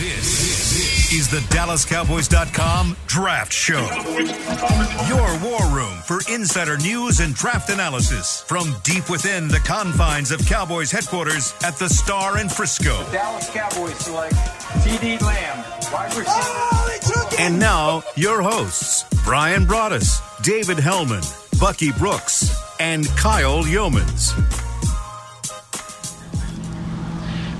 This is the DallasCowboys.com Draft Show. Your war room for insider news and draft analysis from deep within the confines of Cowboys headquarters at the Star in Frisco. Dallas Cowboys select CeeDee Lamb, wide receiver. And now, your hosts, Brian Broaddus, David Helman, Bucky Brooks, and Kyle Youmans.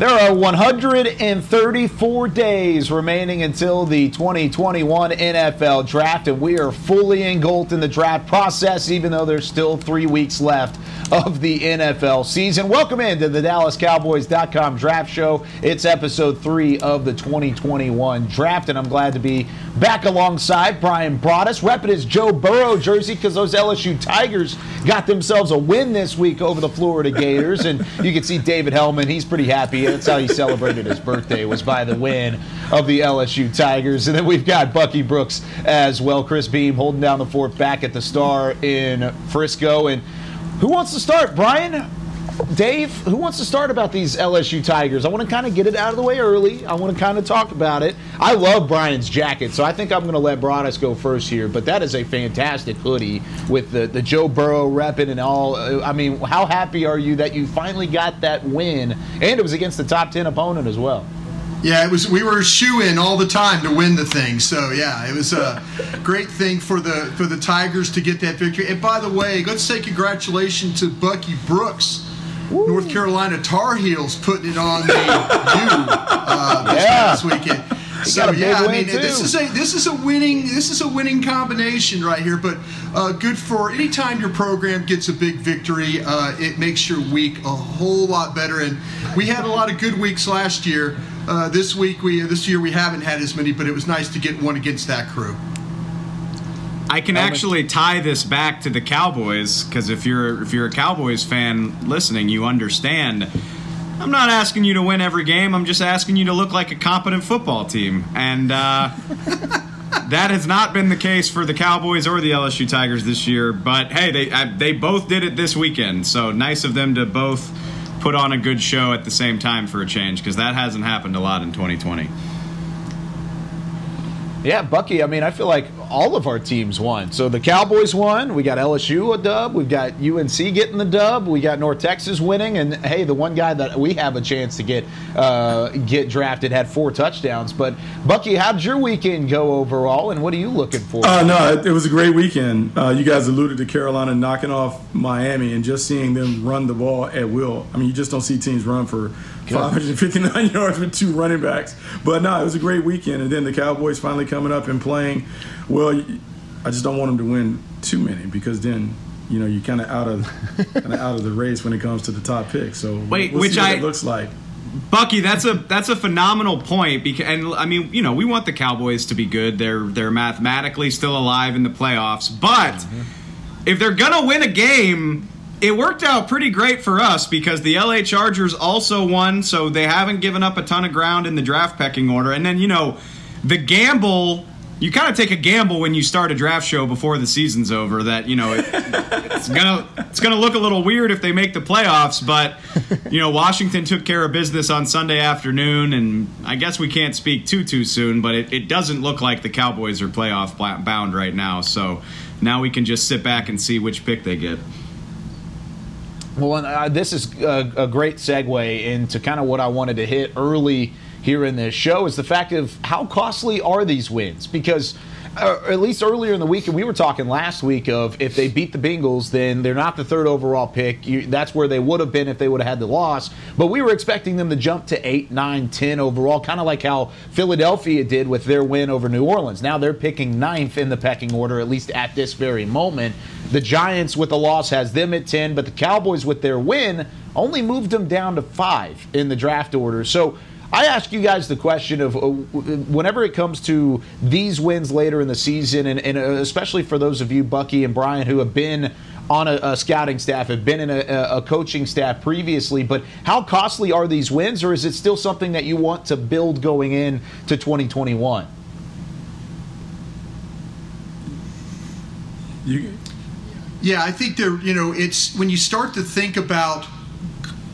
There are 134 days remaining until the 2021 NFL draft, and we are fully engulfed in the draft process, even though there's still three weeks left of the NFL season. Welcome into the DallasCowboys.com draft show. It's episode three of the 2021 draft, and I'm glad to be back alongside Brian Broaddus, repping his Joe Burrow jersey because those LSU Tigers got themselves a win this week over the Florida Gators, and you can see David Helman. He's pretty happy. That's how he celebrated his birthday was by the win of the LSU Tigers. And then we've got Bucky Brooks as well. Chris Beam holding down the fort back at the Star in Frisco. And who wants to start, Brian? Dave, who wants to start about these LSU Tigers? I want to kind of get it out of the way early. I want to kind of talk about it. I love Brian's jacket, so I think I'm going to let Broaddus go first here. But that is a fantastic hoodie with the, the Joe Burrow repping and all. Uh, I mean, how happy are you that you finally got that win? And it was against the top 10 opponent as well. Yeah, it was. We were shooing all the time to win the thing. So yeah, it was a great thing for the for the Tigers to get that victory. And by the way, let's say congratulations to Bucky Brooks. North Carolina Tar Heels putting it on the U uh, this Yeah. past weekend. So got a big yeah, I mean too. this is a this is a winning this is a winning combination right here. But uh, good for anytime your program gets a big victory, uh, it makes your week a whole lot better. And we had a lot of good weeks last year. Uh, this week we this year we haven't had as many, but it was nice to get one against that crew. I can actually tie this back to the Cowboys because if you're if you're a Cowboys fan listening, you understand. I'm not asking you to win every game. I'm just asking you to look like a competent football team, and uh, that has not been the case for the Cowboys or the LSU Tigers this year. But hey, they uh, they both did it this weekend, so nice of them to both put on a good show at the same time for a change because that hasn't happened a lot in 2020. Yeah, Bucky. I mean, I feel like all of our teams won. So the Cowboys won. We got LSU a dub. We've got UNC getting the dub. We got North Texas winning. And hey, the one guy that we have a chance to get uh, get drafted had four touchdowns. But Bucky, how did your weekend go overall? And what are you looking for? Uh, no, it, it was a great weekend. Uh, you guys alluded to Carolina knocking off Miami and just seeing them run the ball at will. I mean, you just don't see teams run for 559 yards with two running backs. But no, it was a great weekend. And then the Cowboys finally coming up and playing. Well, I just don't want them to win too many because then. You know, you're kind of out of kind of out of the race when it comes to the top pick. So Wait, we'll which I- it looks like. Bucky, that's a that's a phenomenal point because and I mean, you know, we want the Cowboys to be good. They're they're mathematically still alive in the playoffs, but mm-hmm. if they're going to win a game, it worked out pretty great for us because the LA Chargers also won, so they haven't given up a ton of ground in the draft pecking order. And then, you know, the gamble you kind of take a gamble when you start a draft show before the season's over that you know it, it's gonna it's gonna look a little weird if they make the playoffs but you know washington took care of business on sunday afternoon and i guess we can't speak too too soon but it, it doesn't look like the cowboys are playoff bound right now so now we can just sit back and see which pick they get Well, uh, this is a, a great segue into kind of what I wanted to hit early here in this show is the fact of how costly are these wins? Because uh, at least earlier in the week, and we were talking last week of if they beat the Bengals, then they're not the third overall pick. You, that's where they would have been if they would have had the loss. But we were expecting them to jump to 8, 9, 10 overall, kind of like how Philadelphia did with their win over New Orleans. Now they're picking ninth in the pecking order, at least at this very moment. The Giants with the loss has them at 10, but the Cowboys with their win only moved them down to 5 in the draft order. So I ask you guys the question of uh, whenever it comes to these wins later in the season, and, and uh, especially for those of you, Bucky and Brian, who have been on a, a scouting staff, have been in a, a coaching staff previously, but how costly are these wins, or is it still something that you want to build going in to 2021? You, Yeah, I think there. You know, it's when you start to think about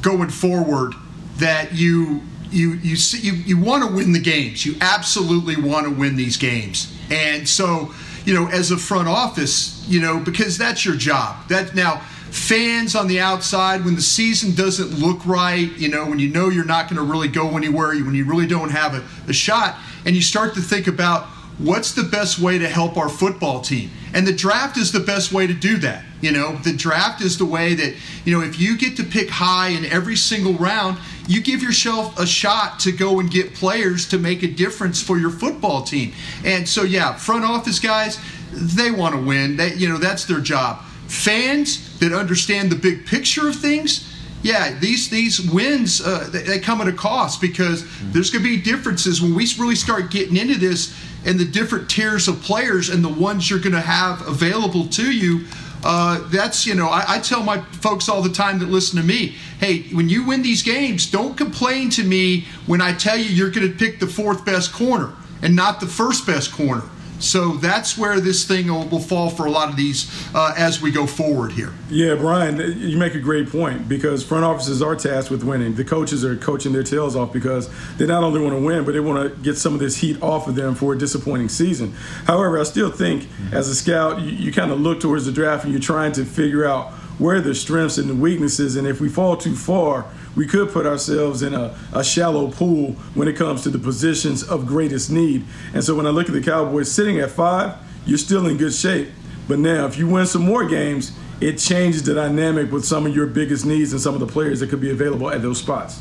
going forward that you you you see, you, you want to win the games. You absolutely want to win these games. And so, you know, as a front office, you know, because that's your job. That now fans on the outside when the season doesn't look right, you know, when you know you're not going to really go anywhere, when you really don't have a, a shot, and you start to think about what's the best way to help our football team? And the draft is the best way to do that. You know, the draft is the way that, you know, if you get to pick high in every single round, you give yourself a shot to go and get players to make a difference for your football team. And so, yeah, front office guys, they want to win. That you know, that's their job. Fans that understand the big picture of things, yeah, these these wins uh, they, they, come at a cost because there's going to be differences when we really start getting into this and the different tiers of players and the ones you're going to have available to you. Uh, that's you know I, I, tell my folks all the time that listen to me hey when you win these games don't complain to me when i tell you you're going to pick the fourth best corner and not the first best corner so that's where this thing will, will fall for a lot of these uh, as we go forward here. Yeah, Brian, you make a great point because front offices are tasked with winning. The coaches are coaching their tails off because they not only want to win, but they want to get some of this heat off of them for a disappointing season. However, I still think as a scout, you, you kind of look towards the draft and you're trying to figure out where the strengths and the weaknesses, and if we fall too far, we could put ourselves in a, a shallow pool when it comes to the positions of greatest need. And so when I look at the Cowboys sitting at five, you're still in good shape. But now, if you win some more games, it changes the dynamic with some of your biggest needs and some of the players that could be available at those spots.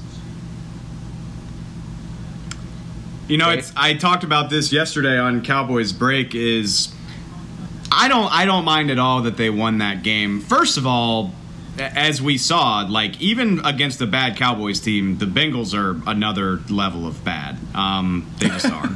You know, it's, I talked about this yesterday on Cowboys Break. Is I don't I don't mind at all that they won that game. First of all, as we saw, like even against the bad Cowboys team, the Bengals are another level of bad. Um, they just are.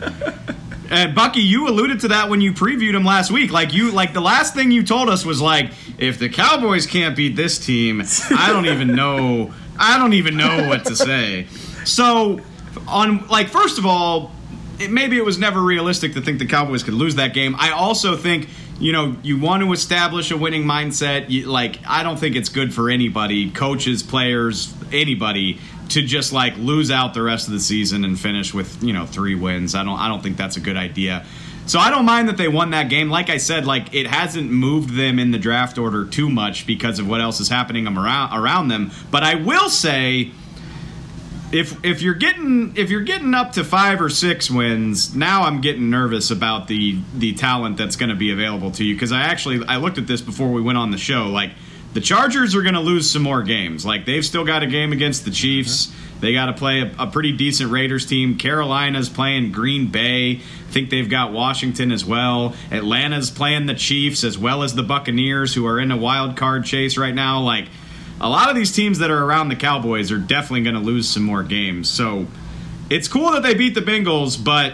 And Bucky, you alluded to that when you previewed them last week. Like you, like the last thing you told us was like, if the Cowboys can't beat this team, I don't even know. I don't even know what to say. So, on like first of all, it, maybe it was never realistic to think the Cowboys could lose that game. I also think you know, you want to establish a winning mindset. You, like, I don't think it's good for anybody, coaches, players, anybody, to just like lose out the rest of the season and finish with you know three wins. I don't. I don't think that's a good idea. So I don't mind that they won that game. Like I said, like it hasn't moved them in the draft order too much because of what else is happening around around them. But I will say if if you're getting if you're getting up to five or six wins, now I'm getting nervous about the the talent that's going to be available to you because I actually I looked at this before we went on the show. Like the Chargers are going to lose some more games. Like they've still got a game against the Chiefs. Mm-hmm. They got to play a, a, pretty decent Raiders team. Carolina's playing Green Bay. I think they've got Washington as well. Atlanta's playing the Chiefs as well as the Buccaneers, who are in a wild card chase right now. Like a lot of these teams that are around the Cowboys are definitely going to lose some more games. So it's cool that they beat the Bengals, but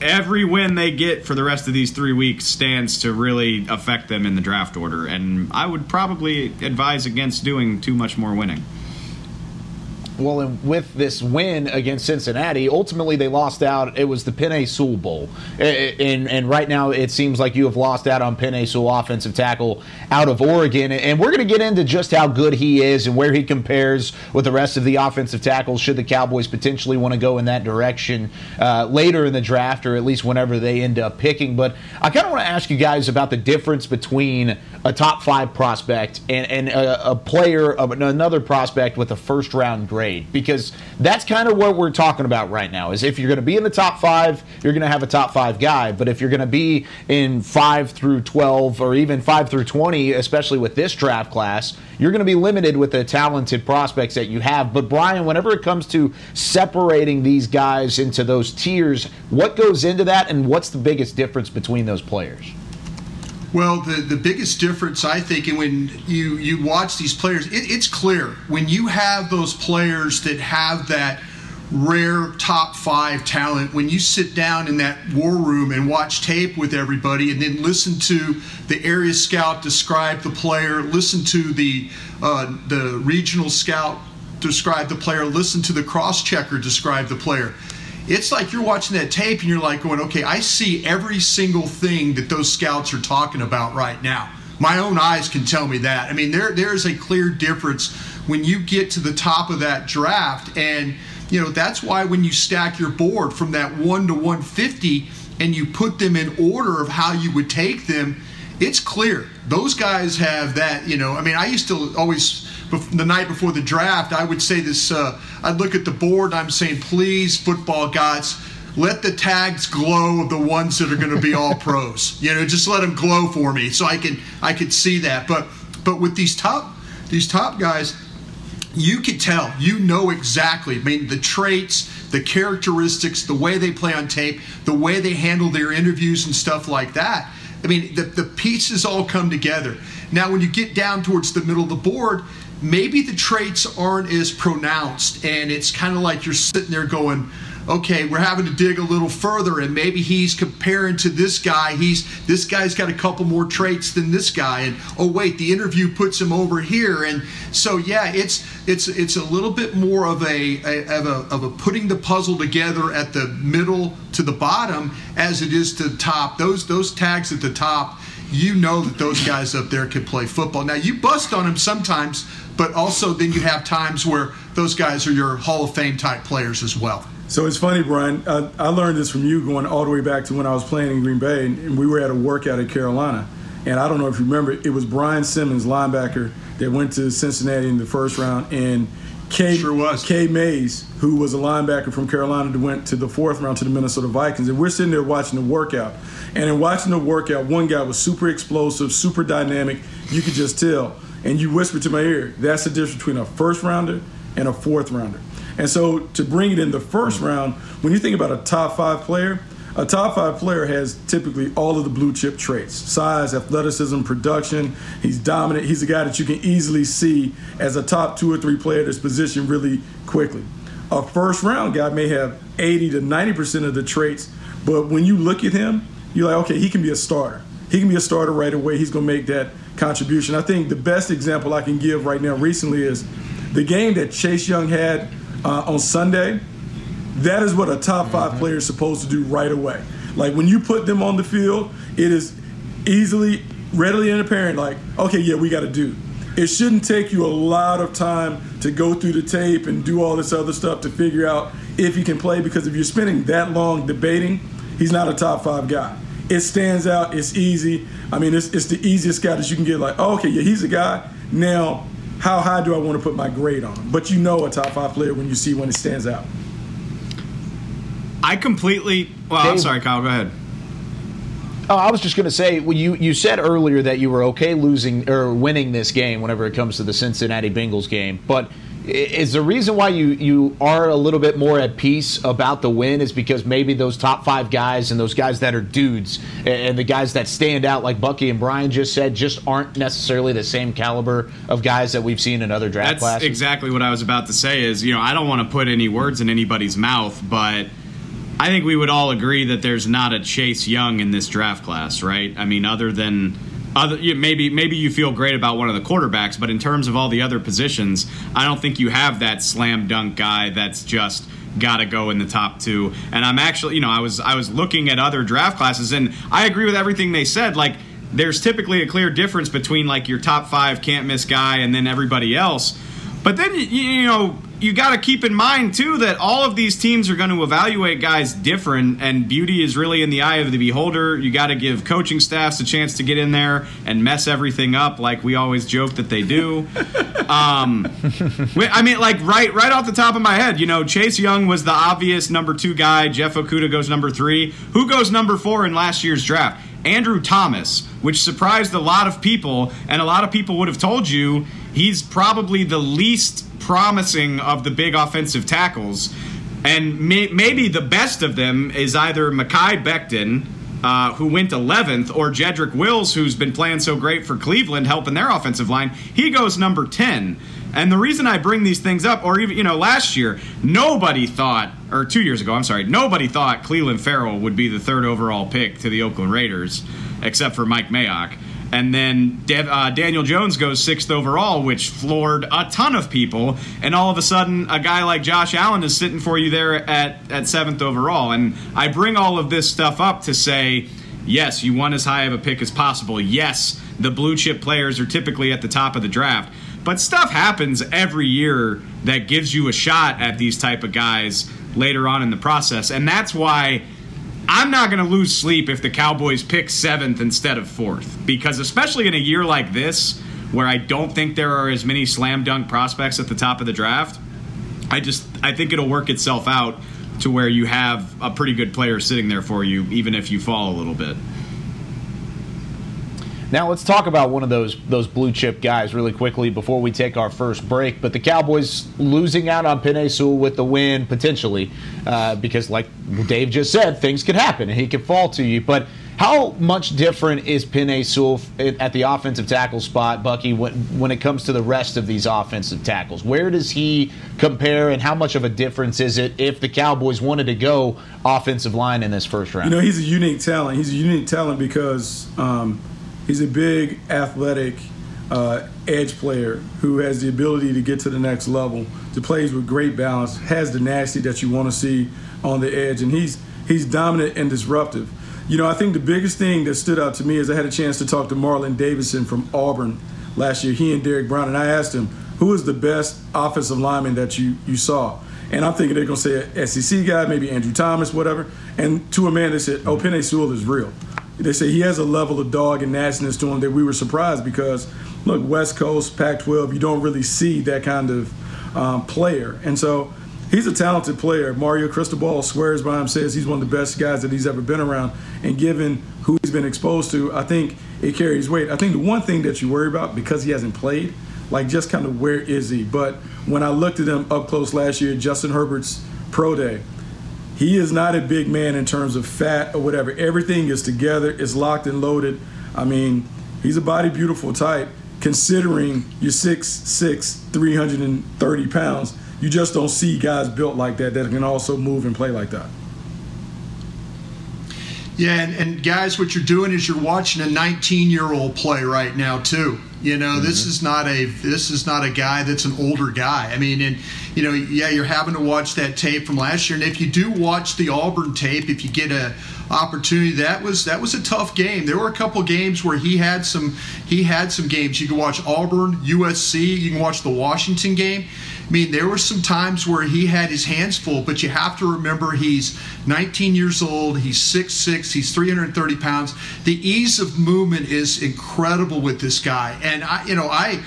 every win they get for the rest of these three weeks stands to really affect them in the draft order. And I would probably advise against doing too much more winning. Well, and with this win against Cincinnati, ultimately they lost out. It was the Penei Sewell Bowl, and and right now it seems like you have lost out on Penei Sewell, offensive tackle out of Oregon. And we're going to get into just how good he is and where he compares with the rest of the offensive tackles. Should the Cowboys potentially want to go in that direction uh, later in the draft, or at least whenever they end up picking? But I kind of want to ask you guys about the difference between a top five prospect and, and a, a player of another prospect with a first round grade because that's kind of what we're talking about right now is if you're going to be in the top five you're going to have a top five guy but if you're going to be in five through 12 or even five through 20 especially with this draft class you're going to be limited with the talented prospects that you have. But brian whenever it comes to separating these guys into those tiers what goes into that and what's the biggest difference between those players well, the, the biggest difference, I think, and when you, you watch these players, it, it's clear. When you have those players that have that rare top five talent, when you sit down in that war room and watch tape with everybody and then listen to the area scout describe the player, listen to the, uh, the regional scout describe the player, listen to the cross checker describe the player it's like you're watching that tape and you're like going, okay, I see every single thing that those scouts are talking about right now. My own eyes can tell me that. I mean, there there is a clear difference when you get to the top of that draft and you know, that's why when you stack your board from that 1 to 150 and you put them in order of how you would take them, it's clear. Those guys have that, you know, I mean, I used to always, the night before the draft, I would say this, uh, I'd look at the board and I'm saying, please, football gods, let the tags glow of the ones that are going to be all pros. You know, just let them glow for me so I can I could see that. But but with these top these top guys, you could tell, you know exactly. I mean, the traits, the characteristics, the way they play on tape, the way they handle their interviews and stuff like that. I mean, the, the pieces all come together. Now, when you get down towards the middle of the board, maybe the traits aren't as pronounced, and it's kind of like you're sitting there going, okay, we're having to dig a little further, and maybe he's comparing to this guy. He's this guy's got a couple more traits than this guy, and oh wait, the interview puts him over here, and so yeah, it's it's it's a little bit more of a, a of a of a putting the puzzle together at the middle to the bottom as it is to the top. Those those tags at the top you know that those guys up there can play football. Now you bust on them sometimes, but also then you have times where those guys are your Hall of Fame type players as well. So it's funny, Brian. Uh, I learned this from you going all the way back to when I was playing in Green Bay, and we were at a workout at Carolina. And I don't know if you remember, it was Brian Simmons, linebacker, that went to Cincinnati in the first round, and K, sure was. K Mays, who was a linebacker from Carolina, that went to the fourth round to the Minnesota Vikings. And we're sitting there watching the workout. And in watching the workout, one guy was super explosive, super dynamic. You could just tell. And you whispered to my ear, that's the difference between a first rounder and a fourth rounder. And so to bring it in the first hmm. round, when you think about a top five player, a top five player has typically all of the blue chip traits size, athleticism, production. He's dominant. He's a guy that you can easily see as a top two or three player that's positioned really quickly. A first round guy may have 80 to 90% of the traits, but when you look at him, you're like, okay, he can be a starter. He can be a starter right away. He's going to make that contribution. I think the best example I can give right now recently is the game that Chase Young had uh, on Sunday, that is what a top 5 player is supposed to do right away. Like when you put them on the field, it is easily, readily and apparent, like, okay, yeah, we got to do. It shouldn't take you a lot of time to go through the tape and do all this other stuff to figure out if he can play because if you're spending that long debating, he's not a top five guy. It stands out, it's easy. I mean, it's, it's the easiest guy that you can get, like, oh, okay, yeah, he's a guy. Now, how high do I want to put my grade on him? But you know a top five player when you see when it stands out. I completely. Well, Dave, I'm sorry, Kyle. Go ahead. Oh, I was just going to say, well, you you said earlier that you were okay losing or winning this game whenever it comes to the Cincinnati Bengals game, but is the reason why you, you are a little bit more at peace about the win is because maybe those top five guys and those guys that are dudes and the guys that stand out like Bucky and Brian just said just aren't necessarily the same caliber of guys that we've seen in other draft That's classes. exactly what I was about to say is, you know, I don't want to put any words in anybody's mouth, but I think we would all agree that there's not a Chase Young in this draft class, right? I mean, other than other, maybe maybe you feel great about one of the quarterbacks, but in terms of all the other positions, I don't think you have that slam dunk guy that's just got to go in the top two. And I'm actually, you know, I was I was looking at other draft classes, and I agree with everything they said. Like, there's typically a clear difference between like your top five can't miss guy and then everybody else. But then you know you got to keep in mind too that all of these teams are going to evaluate guys different, and beauty is really in the eye of the beholder. You got to give coaching staffs a chance to get in there and mess everything up, like we always joke that they do. um, I mean, like right, right off the top of my head, you know, Chase Young was the obvious number two guy. Jeff Okudah goes number three. Who goes number four in last year's draft? Andrew Thomas, which surprised a lot of people, and a lot of people would have told you he's probably the least promising of the big offensive tackles. And may, maybe the best of them is either Mekhi Becton, uh, who went 11th, or Jedrick Wills, who's been playing so great for Cleveland, helping their offensive line. He goes number 10. And the reason I bring these things up, or even, you know, last year, nobody thought, or two years ago, I'm sorry, nobody thought Clelin Ferrell would be the third overall pick to the Oakland Raiders, except for Mike Mayock. And then Dev, uh, Daniel Jones goes sixth overall, which floored a ton of people. And all of a sudden, a guy like Josh Allen is sitting for you there at, at seventh overall. And I bring all of this stuff up to say, yes, you want as high of a pick as possible. Yes, the blue chip players are typically at the top of the draft. But stuff happens every year that gives you a shot at these type of guys later on in the process. And that's why I'm not going to lose sleep if the Cowboys pick seventh instead of fourth. Because especially in a year like this, where I don't think there are as many slam dunk prospects at the top of the draft, I just I think it'll work itself out to where you have a pretty good player sitting there for you, even if you fall a little bit. Now let's talk about one of those those blue chip guys really quickly before we take our first break. But the Cowboys losing out on Penei Sewell with the win potentially, uh, because like Dave just said, things could happen and he could fall to you. But how much different is Penei Sewell at the offensive tackle spot, Bucky, when, when it comes to the rest of these offensive tackles? Where does he compare, and how much of a difference is it if the Cowboys wanted to go offensive line in this first round? You know, he's a unique talent. He's a unique talent because um, he's a big, athletic, uh, edge player who has the ability to get to the next level, to plays with great balance, has the nasty that you want to see on the edge, and he's he's dominant and disruptive. You know, I think the biggest thing that stood out to me is I had a chance to talk to Marlon Davidson from Auburn last year, he and Derrick Brown, and I asked him, who is the best offensive lineman that you, you saw? And I'm thinking they're going to say SEC guy, maybe Andrew Thomas, whatever. And to a man, they said, oh, Penei Sewell is real. They say he has a level of dog and nastiness to him that we were surprised because, look, West Coast, Pac 12, you don't really see that kind of um, player. And so he's a talented player. Mario Cristobal swears by him, says he's one of the best guys that he's ever been around. And given who he's been exposed to, I think it carries weight. I think the one thing that you worry about because he hasn't played, like just kind of where is he? But when I looked at him up close last year, Justin Herbert's pro day, he is not a big man in terms of fat or whatever. Everything is together, it's locked and loaded. I mean, he's a body beautiful type. Considering you're 6'6, 330 pounds, you just don't see guys built like that that can also move and play like that. Yeah, and, and, guys, what you're doing is you're watching a 19 year old play right now too. You know, mm-hmm. this is not a this is not a guy that's an older guy. I mean, and you know, yeah, you're having to watch that tape from last year. And if you do watch the Auburn tape, if you get a opportunity, that was that was a tough game. There were a couple games where he had some he had some games. You can watch Auburn, USC. You can watch the Washington game. I mean, there were some times where he had his hands full, but you have to remember he's 19 years old, he's 6'6, he's 330 pounds. The ease of movement is incredible with this guy. And I, you know, I,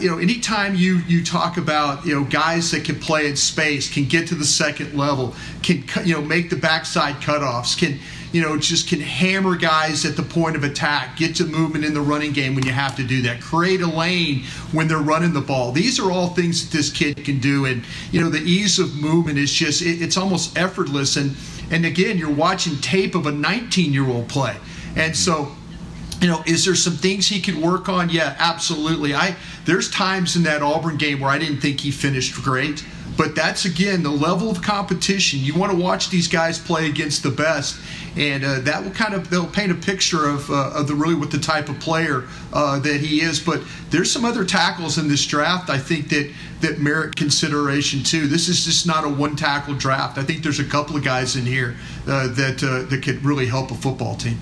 You know, anytime you you talk about you know guys that can play in space, can get to the second level, can you know make the backside cutoffs, can you know, just can hammer guys at the point of attack, get to movement in the running game when you have to do that, create a lane when they're running the ball. These are all things that this kid can do, and you know, the ease of movement is just it, it's almost effortless. And and again, you're watching tape of a 19 year old play, and so you know, is there some things he could work on? Yeah, absolutely. I there's times in that Auburn game where I didn't think he finished great, but that's again the level of competition. You want to watch these guys play against the best, and uh, that will kind of they'll paint a picture of, uh, of the really what the type of player uh, that he is. But there's some other tackles in this draft I think that that merit consideration too. This is just not a one tackle draft. I think there's a couple of guys in here uh, that uh, that could really help a football team.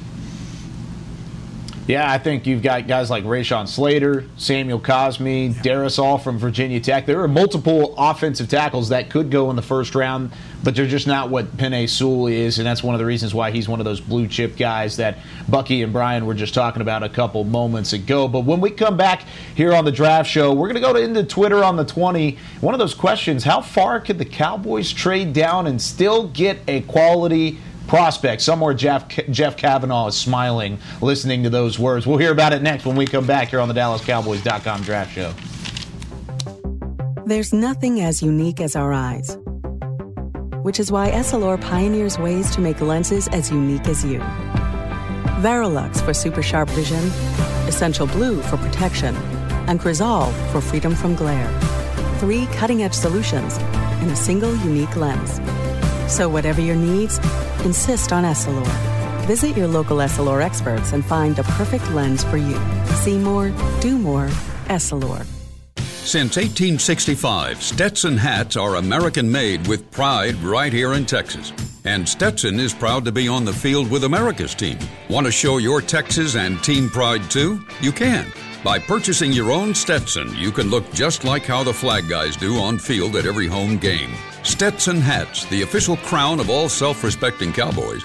Yeah, I think you've got guys like Rashawn Slater, Samuel Cosmi, Darrisaw from Virginia Tech. There are multiple offensive tackles that could go in the first round, but they're just not what Penei Sewell is, and that's one of the reasons why he's one of those blue chip guys that Bucky and Brian were just talking about a couple moments ago. But when we come back here on the draft show, we're going to go into Twitter on the 20. One of those questions how far could the Cowboys trade down and still get a quality prospect. Somewhere Jeff, Jeff Kavanaugh is smiling listening to those words. We'll hear about it next when we come back here on the DallasCowboys.com draft show. There's nothing as unique as our eyes, which is why Essilor pioneers ways to make lenses as unique as you. Varilux for super sharp vision, Essential Blue for protection, and Crizal for freedom from glare. Three cutting edge solutions in a single unique lens. So, whatever your needs, insist on Essilor. Visit your local Essilor experts and find the perfect lens for you. See more, do more, Essilor. Since 1865, Stetson hats are American made with pride right here in Texas. And Stetson is proud to be on the field with America's team. Want to show your Texas and team pride too? You can. By purchasing your own Stetson, you can look just like how the flag guys do on field at every home game. Stetson hats, the official crown of all self respecting Cowboys,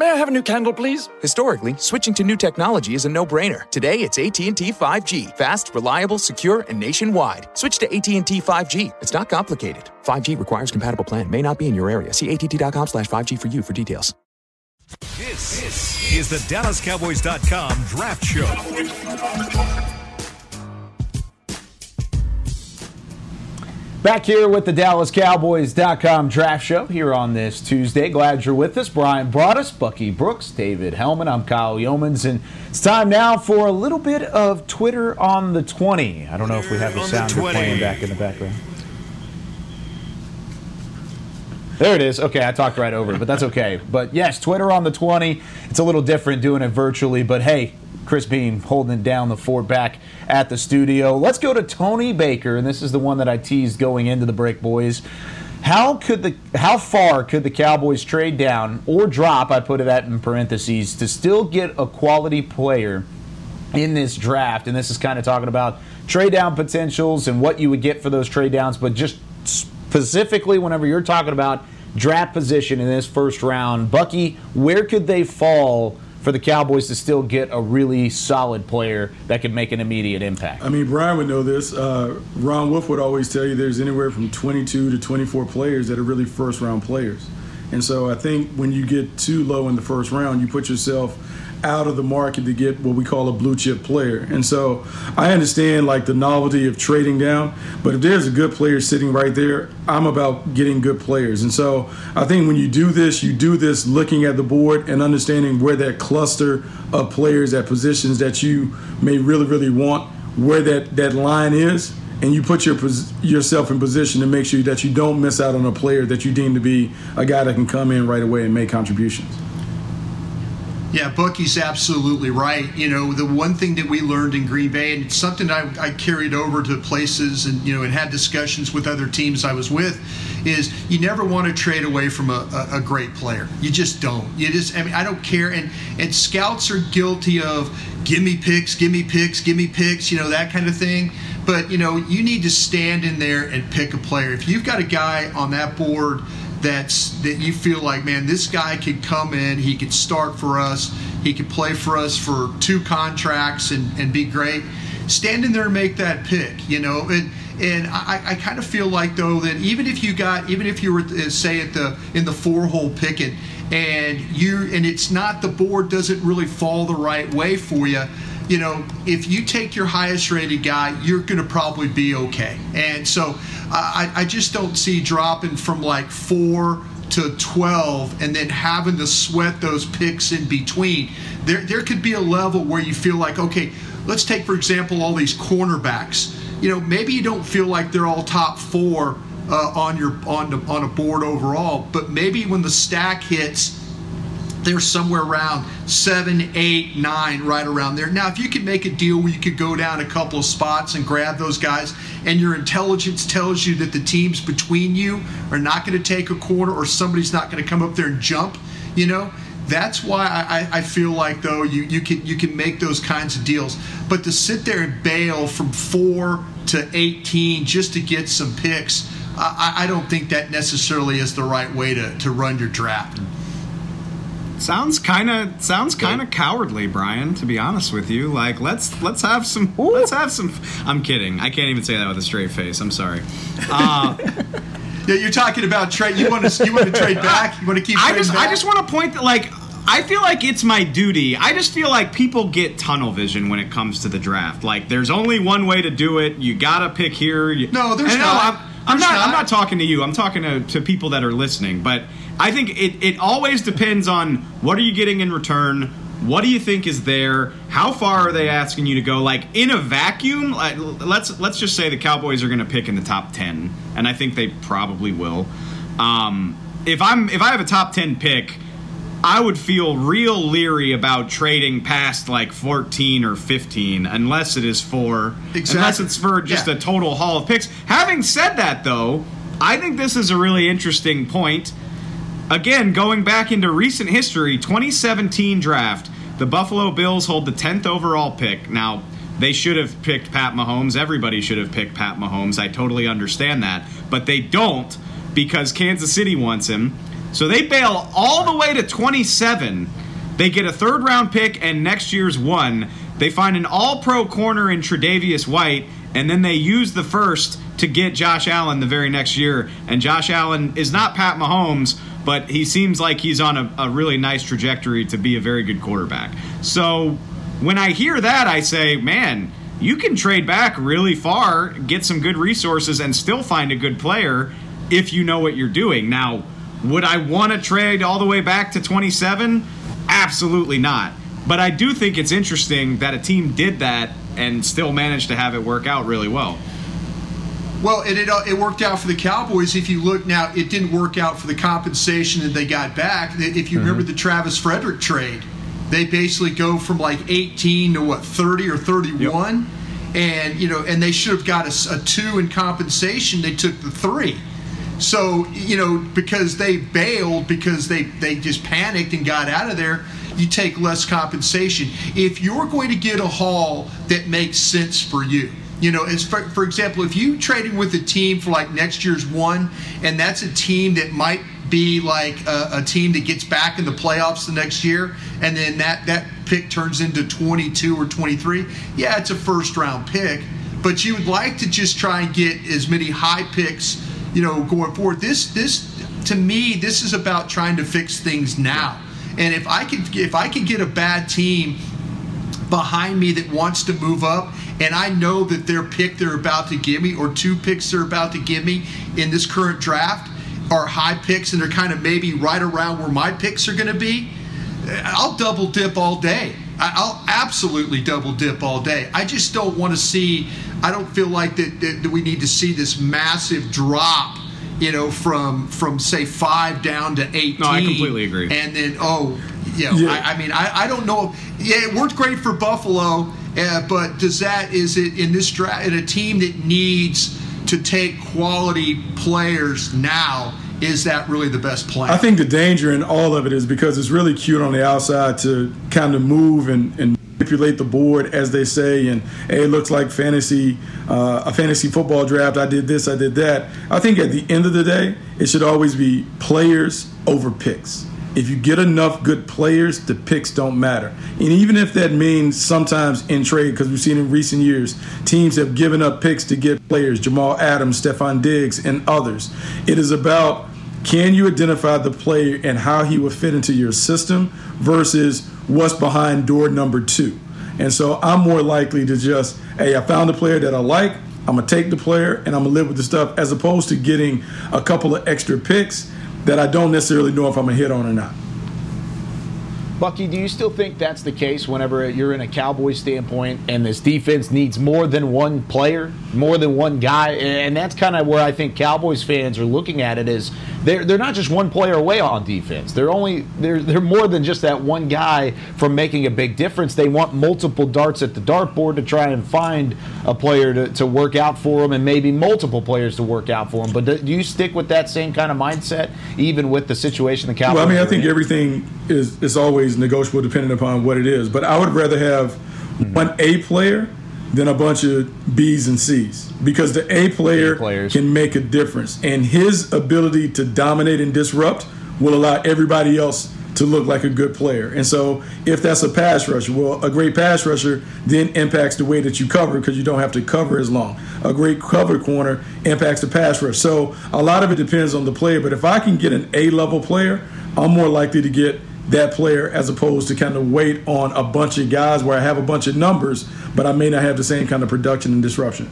May I have a new candle, please? Historically, switching to new technology is a no-brainer. Today, it's AT&T 5G. Fast, reliable, secure, and nationwide. Switch to AT&T 5G. It's not complicated. 5G requires compatible plan. May not be in your area. See att.com slash 5G for you for details. This, this is the DallasCowboys.com Draft Show. Back here with the DallasCowboys.com draft show here on this Tuesday. Glad you're with us. Brian Broaddus, Bucky Brooks, David Helman. I'm Kyle Youmans, and it's time now for a little bit of Twitter on the 20. I don't know if we have the sound playing back in the background. There it is. Okay, I talked right over it, but that's okay. But yes, Twitter on the 20. It's a little different doing it virtually, but hey, Chris Beam holding down the fort back at the studio. Let's go to Tony Baker, and this is the one that I teased going into the break, boys. How could the how far could the Cowboys trade down or drop? I put it that in parentheses to still get a quality player in this draft. And this is kind of talking about trade down potentials and what you would get for those trade downs, but just specifically whenever you're talking about draft position in this first round, Bucky, where could they fall for the Cowboys to still get a really solid player that could make an immediate impact? I mean, Brian would know this. Uh, Ron Wolf would always tell you there's anywhere from 22 to 24 players that are really first round players. And so I think when you get too low in the first round, you put yourself out of the market to get what we call a blue chip player. And so I understand like the novelty of trading down, but if there's a good player sitting right there, I'm about getting good players. And so I think when you do this, you do this looking at the board and understanding where that cluster of players at positions that you may really, really want, where that, that line is. And you put your yourself in position to make sure that you don't miss out on a player that you deem to be a guy that can come in right away and make contributions. Yeah, Bucky's absolutely right. You know, the one thing that we learned in Green Bay, and it's something I, I carried over to places and, you know, and had discussions with other teams I was with, is you never want to trade away from a, a, a, great player. You just don't. You just, I mean, I don't care. And, and scouts are guilty of give me picks, give me picks, give me picks, you know, that kind of thing. But, you know, you need to stand in there and pick a player. If you've got a guy on that board – that's that you feel like, man, this guy could come in, he could start for us, he could play for us for two contracts and, and be great. Stand in there and make that pick, you know. And and I, I kind of feel like though that even if you got, even if you were uh, say at the in the four hole picking, and you and it's not the board doesn't really fall the right way for you you know, if you take your highest rated guy, you're going to probably be okay. And so I, I just don't see dropping from like four to 12 and then having to sweat those picks in between. There, there could be a level where you feel like, okay, let's take, for example, all these cornerbacks. You know, maybe you don't feel like they're all top four uh, on your on the, on a board overall, but maybe when the stack hits they're somewhere around seven, eight, nine, right around there. Now, if you could make a deal where you could go down a couple of spots and grab those guys, and your intelligence tells you that the teams between you are not going to take a corner or somebody's not going to come up there and jump, you know, that's why I, I, feel like though you, you can you can make those kinds of deals. But to sit there and bail from four to eighteen just to get some picks, I, I don't think that necessarily is the right way to, to run your draft. Sounds kind of sounds kind of cowardly, Brian. To be honest with you, like let's let's have some Ooh. let's have some. I'm kidding. I can't even say that with a straight face. I'm sorry. Uh, Yeah, you're talking about trade. You want to you want to trade back? You want to keep? I just back? I just want to point that like I feel like it's my duty. I just feel like people get tunnel vision when it comes to the draft. Like there's only one way to do it. You gotta pick here. No, there's And not. I'm, I'm There's not. I'm not. not talking to you. I'm talking to, to people that are listening. But I think it, it always depends on what are you getting in return. What do you think is there? How far are they asking you to go? Like in a vacuum, like, let's let's just say the Cowboys are going to pick in the top ten, and I think they probably will. Um, if I'm if I have a top ten pick, I would feel real leery about trading past like 14 or 15 unless it is for Exactly. unless it's for just Yeah. a total haul of picks. Having said that though, I think this is a really interesting point. Again, going back into recent history, 2017 draft, the Buffalo Bills hold the 10th overall pick. Now, they should have picked Pat Mahomes. Everybody should have picked Pat Mahomes. I totally understand that. But they don't because Kansas City wants him. So they bail all the way to 27. They get a third round pick and next year's one. They find an all pro corner in Tre'Davious White, and then they use the first to get Josh Allen the very next year. And Josh Allen is not Pat Mahomes, but he seems like he's on a, a really nice trajectory to be a very good quarterback. So when I hear that, I say, man, you can trade back really far, get some good resources, and still find a good player if you know what you're doing. Now, would I want to trade all the way back to 27? Absolutely not. But I do think it's interesting that a team did that and still managed to have it work out really well. Well, and it, uh, it worked out for the Cowboys. If you look now, it didn't work out for the compensation that they got back. If you remember the Travis Frederick trade, they basically go from like 18 to what 30 or 31, and you know, and they should have got a two in compensation. They took the three. So you know, because they bailed because they they just panicked and got out of there. You take less compensation if you're going to get a haul that makes sense for you. You know, as for, for example, if you trading with a team for like next year's one, and that's a team that might be like a, a team that gets back in the playoffs the next year, and then that that pick turns into 22 or 23. Yeah, it's a first round pick, but you would like to just try and get as many high picks, you know, going forward. This this to me, this is about trying to fix things now. And if I could if I could get a bad team behind me that wants to move up and I know that their pick they're about to give me or two picks they're about to give me in this current draft are high picks and they're kind of maybe right around where my picks are going to be, I'll double dip all day. I- I'll absolutely double dip all day. I just don't want to see. I don't feel like that, that, that we need to see this massive drop. You know, from from say five down to eighteen. No, I completely agree. And then oh, you know, Yeah. I, I mean, I, I don't know. Yeah, it worked great for Buffalo, uh, but does that is it in this draft in a team that needs to take quality players now? Is that really the best plan? I think the danger in all of it is because it's really cute on the outside to kind of move and, and manipulate the board, as they say, and hey, it looks like fantasy, uh, a fantasy football draft. I did this, I did that. I think at the end of the day, it should always be players over picks. If you get enough good players, the picks don't matter. And even if that means sometimes in trade, because we've seen in recent years, teams have given up picks to get players, Jamal Adams, Stefon Diggs, and others. It is about can you identify the player and how he will fit into your system versus what's behind door number two. And so I'm more likely to just, hey, I found a player that I like. I'm gonna take the player and I'm gonna live with the stuff, as opposed to getting a couple of extra picks that I don't necessarily know if I'm gonna hit on or not. Bucky, do you still think that's the case whenever you're in a Cowboy standpoint and this defense needs more than one player, more than one guy? And that's kind of where I think Cowboys fans are looking at it is they're they're not just one player away on defense. They're only they're they're more than just that one guy from making a big difference. They want multiple darts at the dartboard to try and find a player to, to work out for them and maybe multiple players to work out for them. But do, do you stick with that same kind of mindset even with the situation the Cowboys Well, I mean, I think in? everything is is always negotiable depending upon what it is. But I would rather have one A player than a bunch of B's and C's because the A player can make a difference, and his ability to dominate and disrupt will allow everybody else to look like a good player. And so if that's a pass rusher, well, a great pass rusher then impacts the way that you cover because you don't have to cover as long. A great cover corner impacts the pass rush. So a lot of it depends on the player. But if I can get an A level player, I'm more likely to get that player as opposed to kind of wait on a bunch of guys where I have a bunch of numbers, but I may not have the same kind of production and disruption.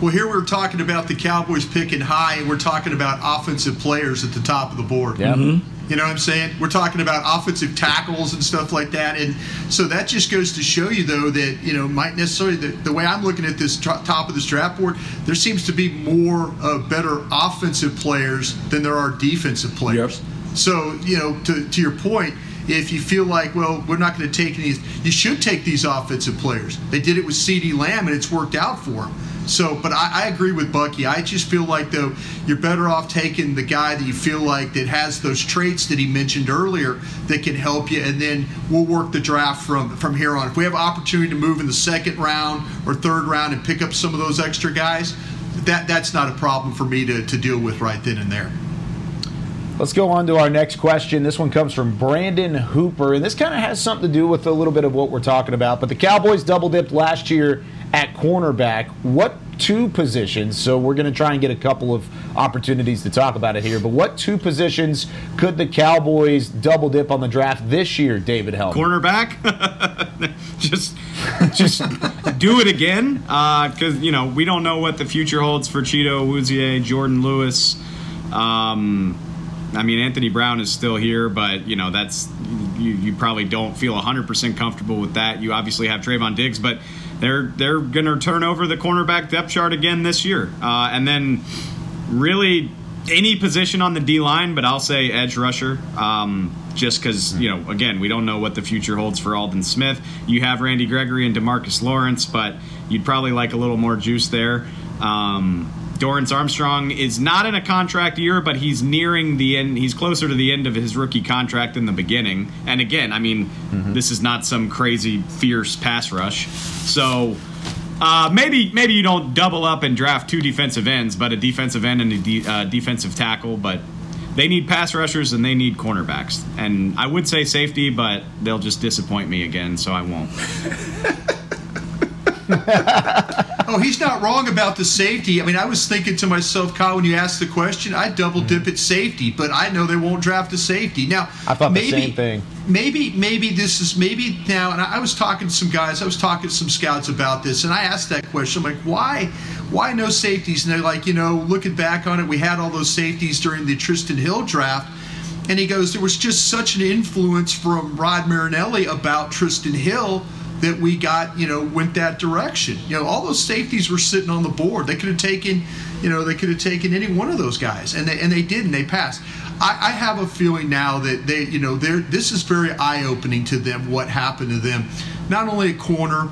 Well, here we're talking about the Cowboys picking high, and we're talking about offensive players at the top of the board. Yeah. You know what I'm saying? We're talking about offensive tackles and stuff like that. And so that just goes to show you, though, that, you know, might necessarily, the, the way I'm looking at this tr- top of this draft board, there seems to be more uh, better offensive players than there are defensive players. So, you know, to, to your point, if you feel like, well, we're not going to take any, you should take these offensive players. They did it with CeeDee Lamb, and it's worked out for them. So, but I, I agree with Bucky. I just feel like though you're better off taking the guy that you feel like that has those traits that he mentioned earlier that can help you, and then we'll work the draft from from here on. If we have opportunity to move in the second round or third round and pick up some of those extra guys, that that's not a problem for me to, to deal with right then and there. Let's go on to our next question. This one comes from Brandon Hooper, and this kind of has something to do with a little bit of what we're talking about. But the Cowboys double dipped last year at cornerback. What two positions? So we're going to try and get a couple of opportunities to talk about it here. But what two positions could the Cowboys double dip on the draft this year, David Helm? Cornerback, just just do it again because you know we don't know what the future holds for Chido Awuzie, Jourdan Lewis. Um, I mean, Anthony Brown is still here, but you know that's you, you probably don't feel 100% comfortable with that. You obviously have Trevon Diggs, but they're they're going to turn over the cornerback depth chart again this year, uh, and then really any position on the D line, but I'll say edge rusher. Um, just because you know, again, we don't know what the future holds for Aldon Smith. You have Randy Gregory and Demarcus Lawrence, but you'd probably like a little more juice there. Um, Dorance Armstrong is not in a contract year, but he's nearing the end. He's closer to the end of his rookie contract than the beginning. And again, I mean, mm-hmm. this is not some crazy fierce pass rush. So uh, maybe maybe you don't double up and draft two defensive ends, but a defensive end and a de- uh, defensive tackle. But they need pass rushers and they need cornerbacks. And I would say safety, but they'll just disappoint me again, so I won't. oh, he's not wrong about the safety. I mean, I was thinking to myself, Kyle, when you asked the question, I double dip mm. at safety, but I know they won't draft a safety. Now, I thought maybe, the same thing. Maybe, maybe this is maybe now. And I was talking to some guys, I was talking to some scouts about this, and I asked that question. I'm like, why, why no safeties? And they're like, you know, looking back on it, we had all those safeties during the Trysten Hill draft. And he goes, there was just such an influence from Rod Marinelli about Trysten Hill that we got, you know, went that direction. You know, all those safeties were sitting on the board. They could have taken, you know, they could have taken any one of those guys, and they and they didn't. they passed. I, I have a feeling now that they, you know, they're this is very eye opening to them. What happened to them, not only at corner,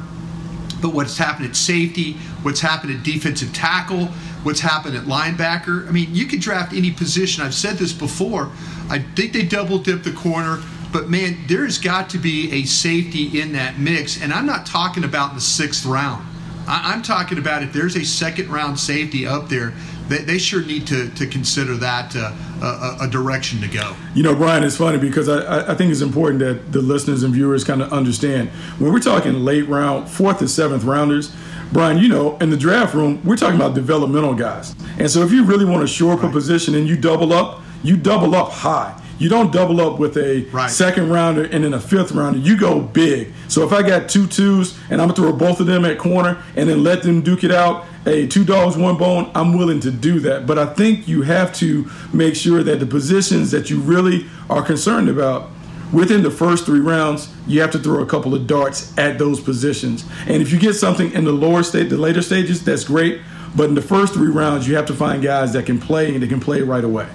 but what's happened at safety, what's happened at defensive tackle, what's happened at linebacker. I mean, you could draft any position. I've said this before. I think they double dip the corner. But man, there's got to be a safety in that mix, and I'm not talking about the sixth round. I, am talking about if there's a second round safety up there, they, they sure need to, to consider that uh, a, a, direction to go. You know, Brian, it's funny because I, I think it's important that the listeners and viewers kind of understand when we're talking late round, fourth and seventh rounders. Brian, you know, in the draft room, we're talking about developmental guys. And so if you really want to shore up a position and you double up, you double up high. You don't double up with a right. second rounder and then a fifth rounder. You go big. So if I got two twos and I'm gonna throw both of them at corner and then let them duke it out, a two dogs one bone, I'm willing to do that. But I think you have to make sure that the positions that you really are concerned about within the first three rounds, you have to throw a couple of darts at those positions. And if you get something in the lower state, the later stages, that's great. But in the first three rounds, you have to find guys that can play and they can play right away.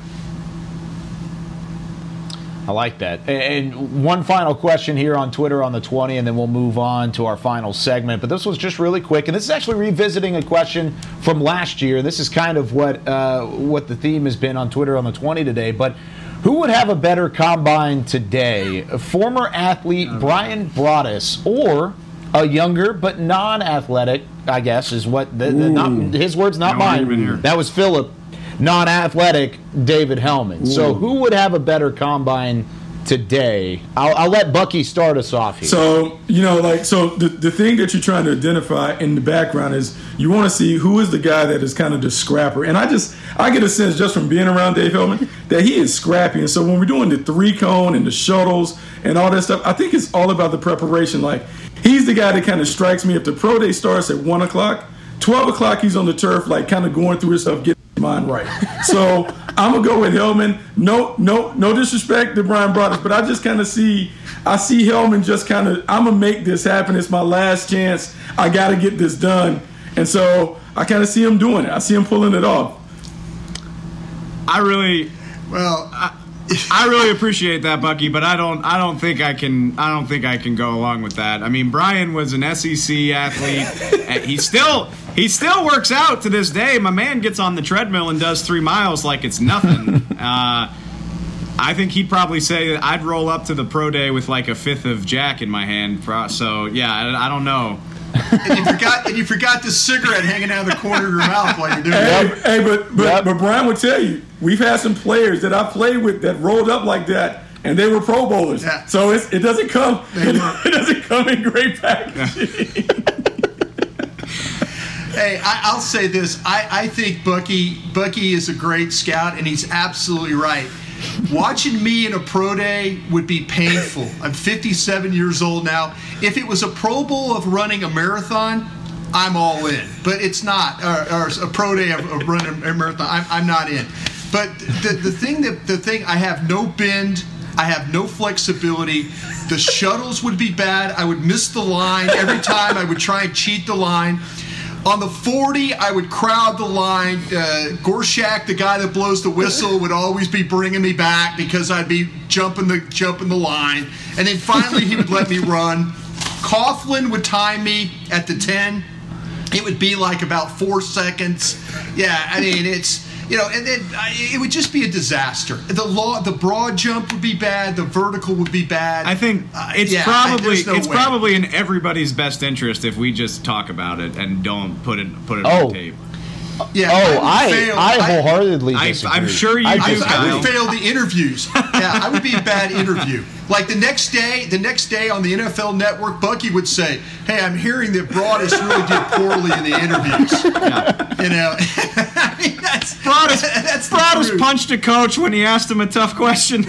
I like that. And one final question here on Twitter on the 20, and then we'll move on to our final segment. But this was just really quick, and this is actually revisiting a question from last year. This is kind of what uh, what the theme has been on Twitter on the 20 today. But who would have a better combine today? Former athlete Brian Broaddus or a younger but non-athletic, I guess, is what the, the, not, his words, not no mine. That was Philip non-athletic David Helman. So who would have a better combine today? I'll, I'll let Bucky start us off here. So, you know, like, so the, the thing that you're trying to identify in the background is you want to see who is the guy that is kind of the scrapper. And I just, I get a sense just from being around Dave Helman that he is scrappy. And so when we're doing the three cone and the shuttles and all that stuff, I think it's all about the preparation. Like, he's the guy that kind of strikes me if the pro day starts at one o'clock, 12 o'clock, he's on the turf, like kind of going through his stuff, getting his mind right. So I'm gonna go with Helman. No, no, no disrespect to Brian Broaddus, but I just kind of see, I see Helman just kind of, I'm gonna make this happen. It's my last chance. I got to get this done, and so I kind of see him doing it. I see him pulling it off. I really, well, I, I really appreciate that, Bucky, but I don't, I don't think I can, I don't think I can go along with that. I mean, Brian was an SEC athlete. and he still, he still works out to this day. My man gets on the treadmill and does three miles like it's nothing. uh, I think he'd probably say that I'd roll up to the pro day with like a fifth of Jack in my hand. So yeah, I, I don't know. and you forgot and you forgot the cigarette hanging out of the corner of your mouth while you're doing Hey, it. hey, but but, but Brian would tell you, we've had some players that I played with that rolled up like that, and they were Pro Bowlers. So it's, it doesn't come it doesn't come in great packaging. Hey, I, I'll say this. I, I think Bucky Bucky is a great scout, and he's absolutely right. Watching me in a pro day would be painful. I'm 57 years old now. If it was a Pro Bowl of running a marathon, I'm all in. But it's not, or, or a pro day of, of running a marathon. I'm, I'm not in. But the, the thing that the thing I have no bend. I have no flexibility. The shuttles would be bad. I would miss the line every time. I would try and cheat the line. On the 40, I would crowd the line. Uh, Gorshak, the guy that blows the whistle, would always be bringing me back because I'd be jumping the jumping the line. And then finally, he would let me run. Coughlin would time me at the 10. It would be like about four seconds. Yeah, I mean it's you know, and then uh, it would just be a disaster. The law, the broad jump would be bad. The vertical would be bad. I think Uh, it's yeah, probably there's no it's way. probably in everybody's best interest if we just talk about it and don't put it put it Oh. on tape. Yeah, oh, would I. I wholeheartedly I- disagree. I'm sure you I do, I, disagree. I would fail the interviews. Yeah, I would be a bad interview. Like the next day, the next day on the NFL Network, Bucky would say, "Hey, I'm hearing that Broaddus really did poorly in the interviews." You know, I mean, that's Broaddus, that's Broaddus punched a coach when he asked him a tough question.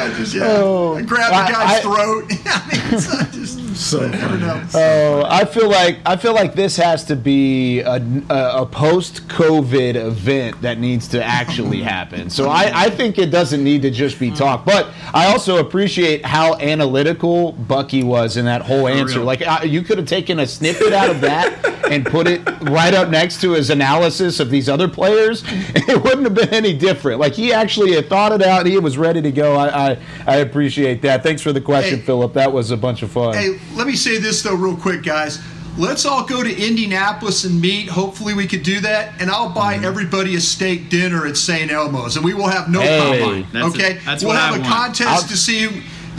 Uh, just, yeah, Oh, grab the I- guy's I- throat. I mean, it's just So never know. Oh, I feel like I feel like this has to be a, a, a post-COVID event that needs to actually happen. So I, I think it doesn't need to just be talk. But I also appreciate how analytical Bucky was in that whole answer. Like I, you could have taken a snippet out of that and put it right up next to his analysis of these other players. It wouldn't have been any different. Like he actually had thought it out. He was ready to go. I I, I appreciate that. Thanks for the question, Hey. Philip. That was a bunch of fun. Hey, let me say this though, real quick, guys. Let's all go to Indianapolis and meet. Hopefully, we could do that, and I'll buy Mm-hmm. everybody a steak dinner at St. Elmo's, and we will have no Hey. combine. That's okay, it. That's we'll what have I a want. contest I'll- to see.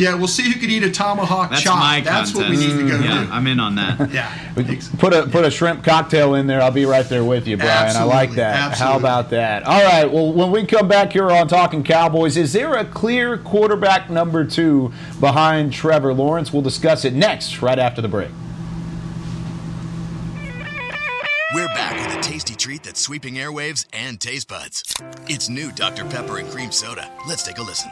Who, yeah, we'll see who can eat a tomahawk That's chop. my That's contest. what we need to go yeah, do. I'm in on that. Yeah, Put a put a shrimp cocktail in there. I'll be right there with you, Brian. I like Absolutely, that. How about that? All right. Well, when we come back here on Talking Cowboys, is there a clear quarterback number two behind Trevor Lawrence? We'll discuss it next, right after the break. We're back with a tasty treat that's sweeping airwaves and taste buds. It's new Dr. Pepper and Cream Soda. Let's take a listen.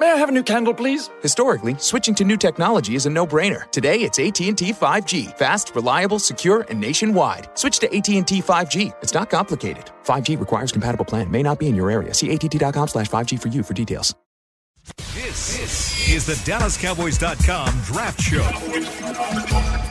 May I have a new candle, please? Historically, switching to new technology is a no-brainer. Today, it's AT&T 5G. Fast, reliable, secure, and nationwide. Switch to AT&T 5G. It's not complicated. 5G requires compatible plan. May not be in your area. See att.com slash 5G for you for details. This, this is the DallasCowboys.com Draft Show.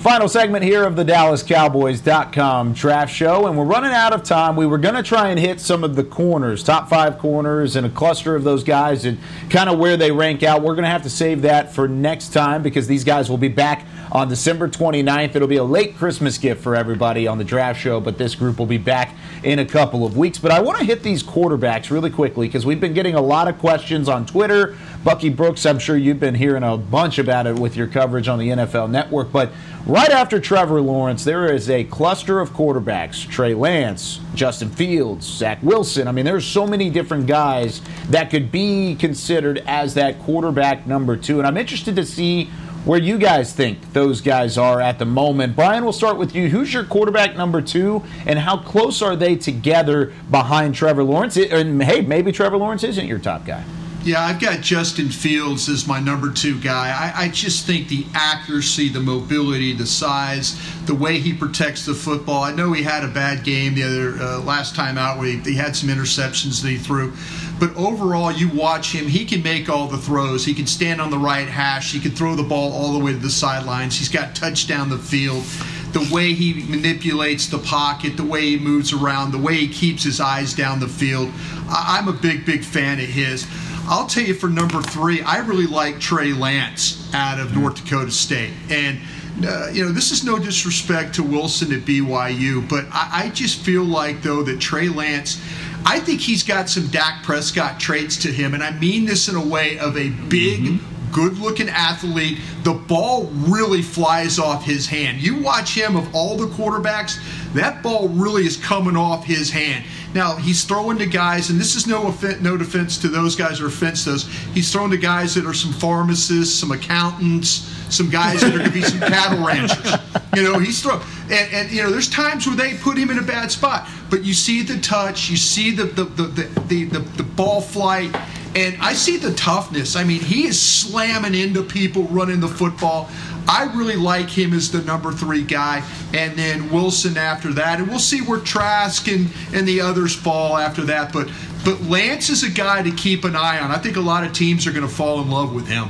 Final segment here of the DallasCowboys.com draft show, and we're running out of time. We were going to try and hit some of the corners, top five corners, and a cluster of those guys, and kind of where they rank out. We're going to have to save that for next time because these guys will be back on December 29th. It'll be a late Christmas gift for everybody on the draft show, but this group will be back in a couple of weeks. But I want to hit these quarterbacks really quickly because we've been getting a lot of questions on Twitter. Bucky Brooks, I'm sure you've been hearing a bunch about it with your coverage on the NFL Network, but Right after Trevor Lawrence, there is a cluster of quarterbacks Trey Lance, Justin Fields, Zach Wilson. I mean, there's so many different guys that could be considered as that quarterback number two. And I'm interested to see where you guys think those guys are at the moment. Brian, we'll start with you. Who's your quarterback number two, and how close are they together behind Trevor Lawrence? And hey, maybe Trevor Lawrence isn't your top guy. Yeah, I've got Justin Fields as my number two guy. I, I, just think the accuracy, the mobility, the size, the way he protects the football. I know he had a bad game the other uh, last time out where he, he had some interceptions that he threw, but overall, you watch him. He can make all the throws. He can stand on the right hash. He can throw the ball all the way to the sidelines. He's got touchdown the field the way he manipulates the pocket, the way he moves around, the way he keeps his eyes down the field. I'm a big, big fan of his. I'll tell you for number three, I really like Trey Lance out of North Dakota State. And uh, you know, this is no disrespect to Wilson at BYU, but I, I, just feel like, though, that Trey Lance, I think he's got some Dak Prescott traits to him. And I mean this in a way of a big, mm-hmm. good looking athlete. The ball really flies off his hand. You watch him, of all the quarterbacks, that ball really is coming off his hand. Now he's throwing to guys, and this is no offense, no defense to those guys or offense to those. He's throwing to guys that are some pharmacists, some accountants, some guys that are going to be some cattle ranchers. You know, he's throwing, and, and, you know, there's times where they put him in a bad spot, but you see the touch, you see the the the the, the, the ball flight. And I see the toughness. I mean, he is slamming into people running the football. I really like him as the number three guy, and then Wilson after that, and we'll see where Trask and, and the others fall after that. But but Lance is a guy to keep an eye on. I think a lot of teams are going to fall in love with him.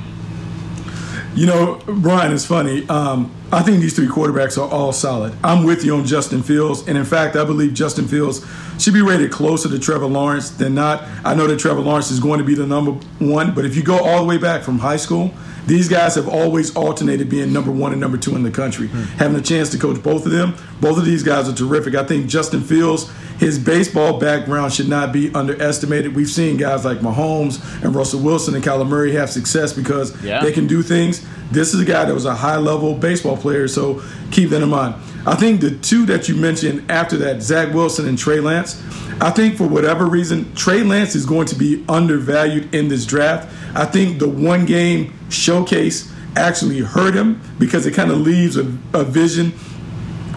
You know, Brian, it's funny. Um, I think these three quarterbacks are all solid. I'm with you on Justin Fields, and in fact, I believe Justin Fields should be rated closer to Trevor Lawrence than not. I know that Trevor Lawrence is going to be the number one, but if you go all the way back from high school, these guys have always alternated being number one and number two in the country. Hmm. Having a chance to coach both of them, both of these guys are terrific. I think Justin Fields, his baseball background should not be underestimated. We've seen guys like Mahomes and Russell Wilson and Kyler Murray have success because yeah. they can do things. This is a guy that was a high level baseball player, so keep that in mind. I think the two that you mentioned after that, Zach Wilson and Trey Lance, I think for whatever reason, Trey Lance is going to be undervalued in this draft. I think the one game showcase actually hurt him because it kind of leaves a, a vision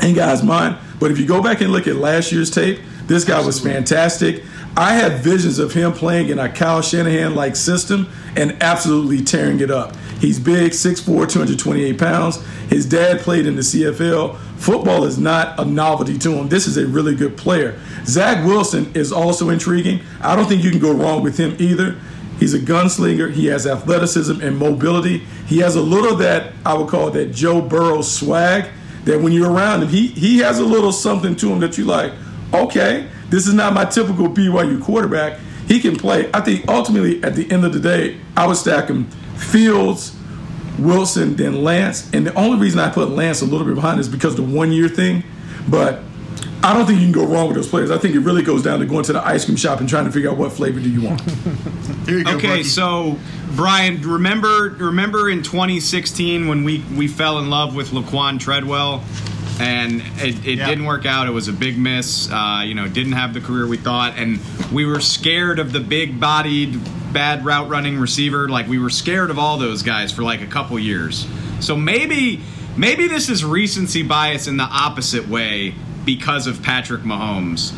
in guys' mind. But if you go back and look at last year's tape, this guy was fantastic. I had visions of him playing in a Kyle Shanahan like system and absolutely tearing it up. He's big, 6'4, 228 pounds. His dad played in the CFL. Football is not a novelty to him. This is a really good player. Zach Wilson is also intriguing. I don't think you can go wrong with him either. He's a gunslinger. He has athleticism and mobility. He has a little that I would call that Joe Burrow swag. That when you're around him, he he has a little something to him that you like. Okay, this is not my typical BYU quarterback. he can play. I think ultimately at the end of the day, I would stack him Fields, Wilson, then Lance. And the only reason I put Lance a little bit behind is because the one year thing. But I don't think you can go wrong with those players. I think it really goes down to going to the ice cream shop and trying to figure out what flavor do you want. you go, okay, Bucky. so Brian, remember remember in 2016 when we we fell in love with Laquon Treadwell, and it, it Yeah. didn't work out. It was a big miss. Uh, you know, didn't have the career we thought, and we were scared of the big-bodied, bad route running receiver. Like we were scared of all those guys for like a couple years. So maybe maybe this is recency bias in the opposite way because of Patrick Mahomes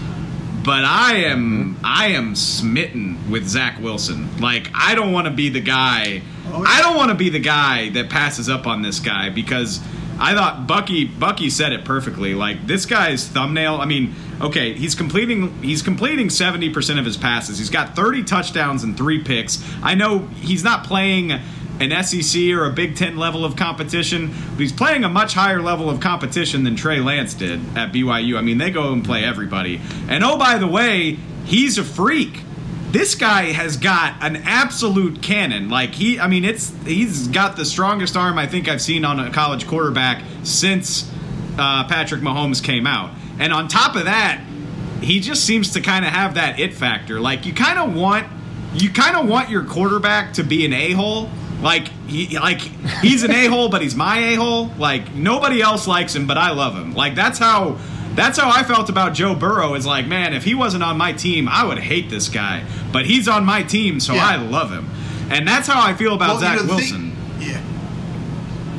but I am I am smitten with Zach Wilson. Like I don't want to be the guy. I don't want to be the guy that passes up on this guy because I thought Bucky Bucky said it perfectly. Like this guy's thumbnail. I mean, okay, he's completing he's completing seventy percent of his passes. He's got thirty touchdowns and three picks. I know he's not playing an SEC or a Big Ten level of competition, but he's playing a much higher level of competition than Trey Lance did at BYU. I mean, they go and play everybody. And oh, by the way, he's a freak. This guy has got an absolute cannon. Like he, I mean, it's he's got the strongest arm I think I've seen on a college quarterback since uh, Patrick Mahomes came out. And on top of that, he just seems to kind of have that it factor. Like you kind of want you kind of want your quarterback to be an a-hole. Like he like he's an a-hole but he's my a-hole. Like nobody else likes him but I love him. Like that's how that's how I felt about Joe Burrow is like, man, if he wasn't on my team, I would hate this guy. But he's on my team, so Yeah. I love him. And that's how I feel about Well, you Zach know, Wilson. thing- yeah.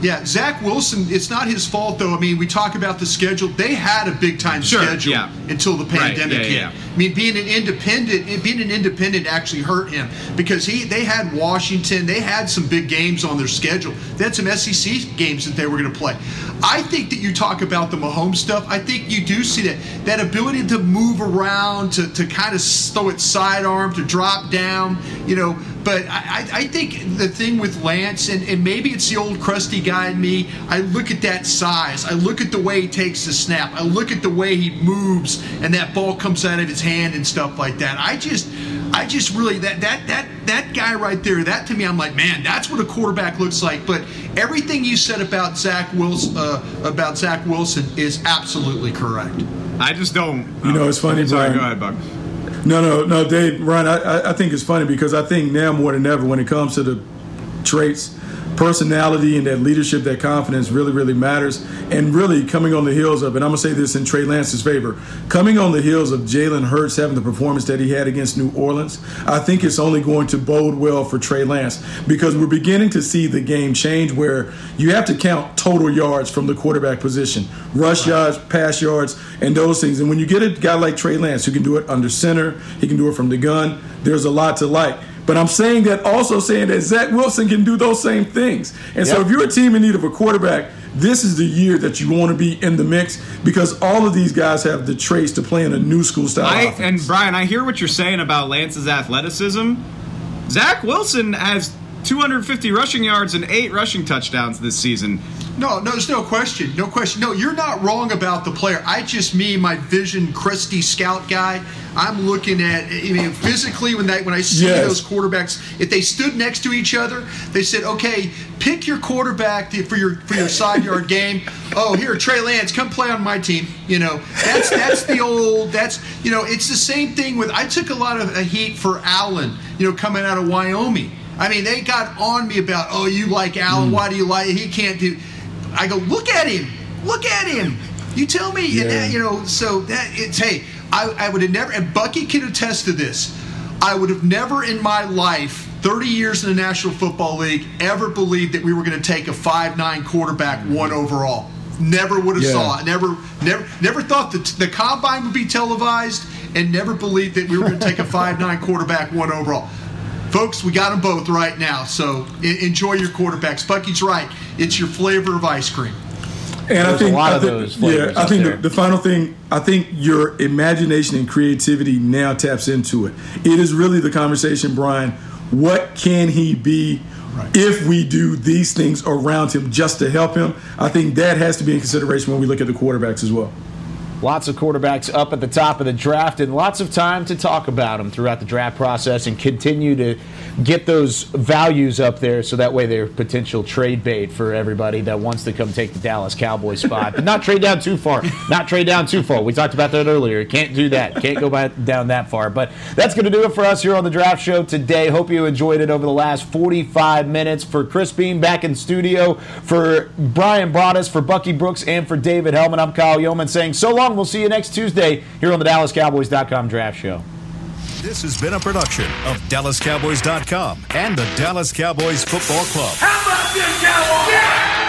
Yeah, Zach Wilson, it's not his fault though. I mean, we talk about the schedule. They had a big time Sure, schedule yeah. until the Right, pandemic yeah, hit. yeah. I mean, being an independent, being an independent actually hurt him because he they had Washington, they had some big games on their schedule. They had some SEC games that they were going to play. I think that you talk about the Mahomes stuff. I think you do see that that ability to move around, to, to kind of throw it sidearm, to drop down, you know. But I, I think the thing with Lance, and, and maybe it's the old crusty guy in me, I look at that size. I look at the way he takes the snap. I look at the way he moves and that ball comes out of his hand and stuff like that. I just I just really that that that that guy right there, that to me, I'm like, man, that's what a quarterback looks like. But everything you said about Zach Wilson uh, about Zach Wilson is absolutely correct. I just don't You know, it's funny, Sorry, Brian. go ahead, Buck. No, no, no, Dave, Ryan. I, I- I think it's funny because I think now more than ever, when it comes to the traits, personality, and that leadership, that confidence really, really matters. And really coming on the heels of, and I'm gonna say this in Trey Lance's favor, coming on the heels of Jalen Hurts having the performance that he had against New Orleans, I think it's only going to bode well for Trey Lance because we're beginning to see the game change where you have to count total yards from the quarterback position, rush yards, pass yards, and those things. And when you get a guy like Trey Lance who can do it under center, he can do it from the gun. There's a lot to like. But I'm saying that also saying that Zach Wilson can do those same things. And so if you're a team in need of a quarterback, this is the year that you want to be in the mix because all of these guys have the traits to play in a new school style I, offense. and Brian, I hear what you're saying about Lance's athleticism. Zach Wilson has 250 rushing yards and eight rushing touchdowns this season. No, no, there's no question. No question. No, you're not wrong about the player. I just me, my vision, crusty scout guy. I'm looking at. I mean, physically, when they when I see Yes. those quarterbacks, if they stood next to each other, they said, "Okay, pick your quarterback for your for your side yard game." Oh, here, Trey Lance, come play on my team. You know, that's that's the old. That's you know, it's the same thing with. I took a lot of heat for Allen. You know, coming out of Wyoming. I mean, they got on me about, oh, you like Allen? Hmm. Why do you like? He can't do. I go, look at him, look at him. You tell me, and Yeah. that, you know. So that it's hey, I, I would have never, and Bucky can attest to this. I would have never in my life, 30 years in the National Football League, ever believed that we were going to take a five-nine quarterback one overall. Never would have Yeah. saw it. Never, never, never thought that the combine would be televised, and never believed that we were going to take a five-nine quarterback one overall. Folks, we got them both right now, so enjoy your quarterbacks. Bucky's right; it's your flavor of ice cream. And I There's a think, lot I of think- those Yeah, I think the, the final thing, I think your imagination and creativity now taps into it. It is really the conversation, Brian. What can he be if we do these things around him just to help him? I think that has to be in consideration when we look at the quarterbacks as well. Lots of quarterbacks up at the top of the draft, and lots of time to talk about them throughout the draft process and continue to get those values up there so that way they're potential trade bait for everybody that wants to come take the Dallas Cowboys spot. But not trade down too far. Not trade down too far. We talked about that earlier. Can't do that. Can't go by, down that far. But that's going to do it for us here on the Draft Show today. Hope you enjoyed it over the last 45 minutes. For Chris Beam back in studio, for Brian Broaddus, for Bucky Brooks, and for David Helman, I'm Kyle Youmans saying so long. We'll see you next Tuesday here on the DallasCowboys.com Draft Show. This has been a production of DallasCowboys.com and the Dallas Cowboys Football Club. How about this, Cowboys? Yeah!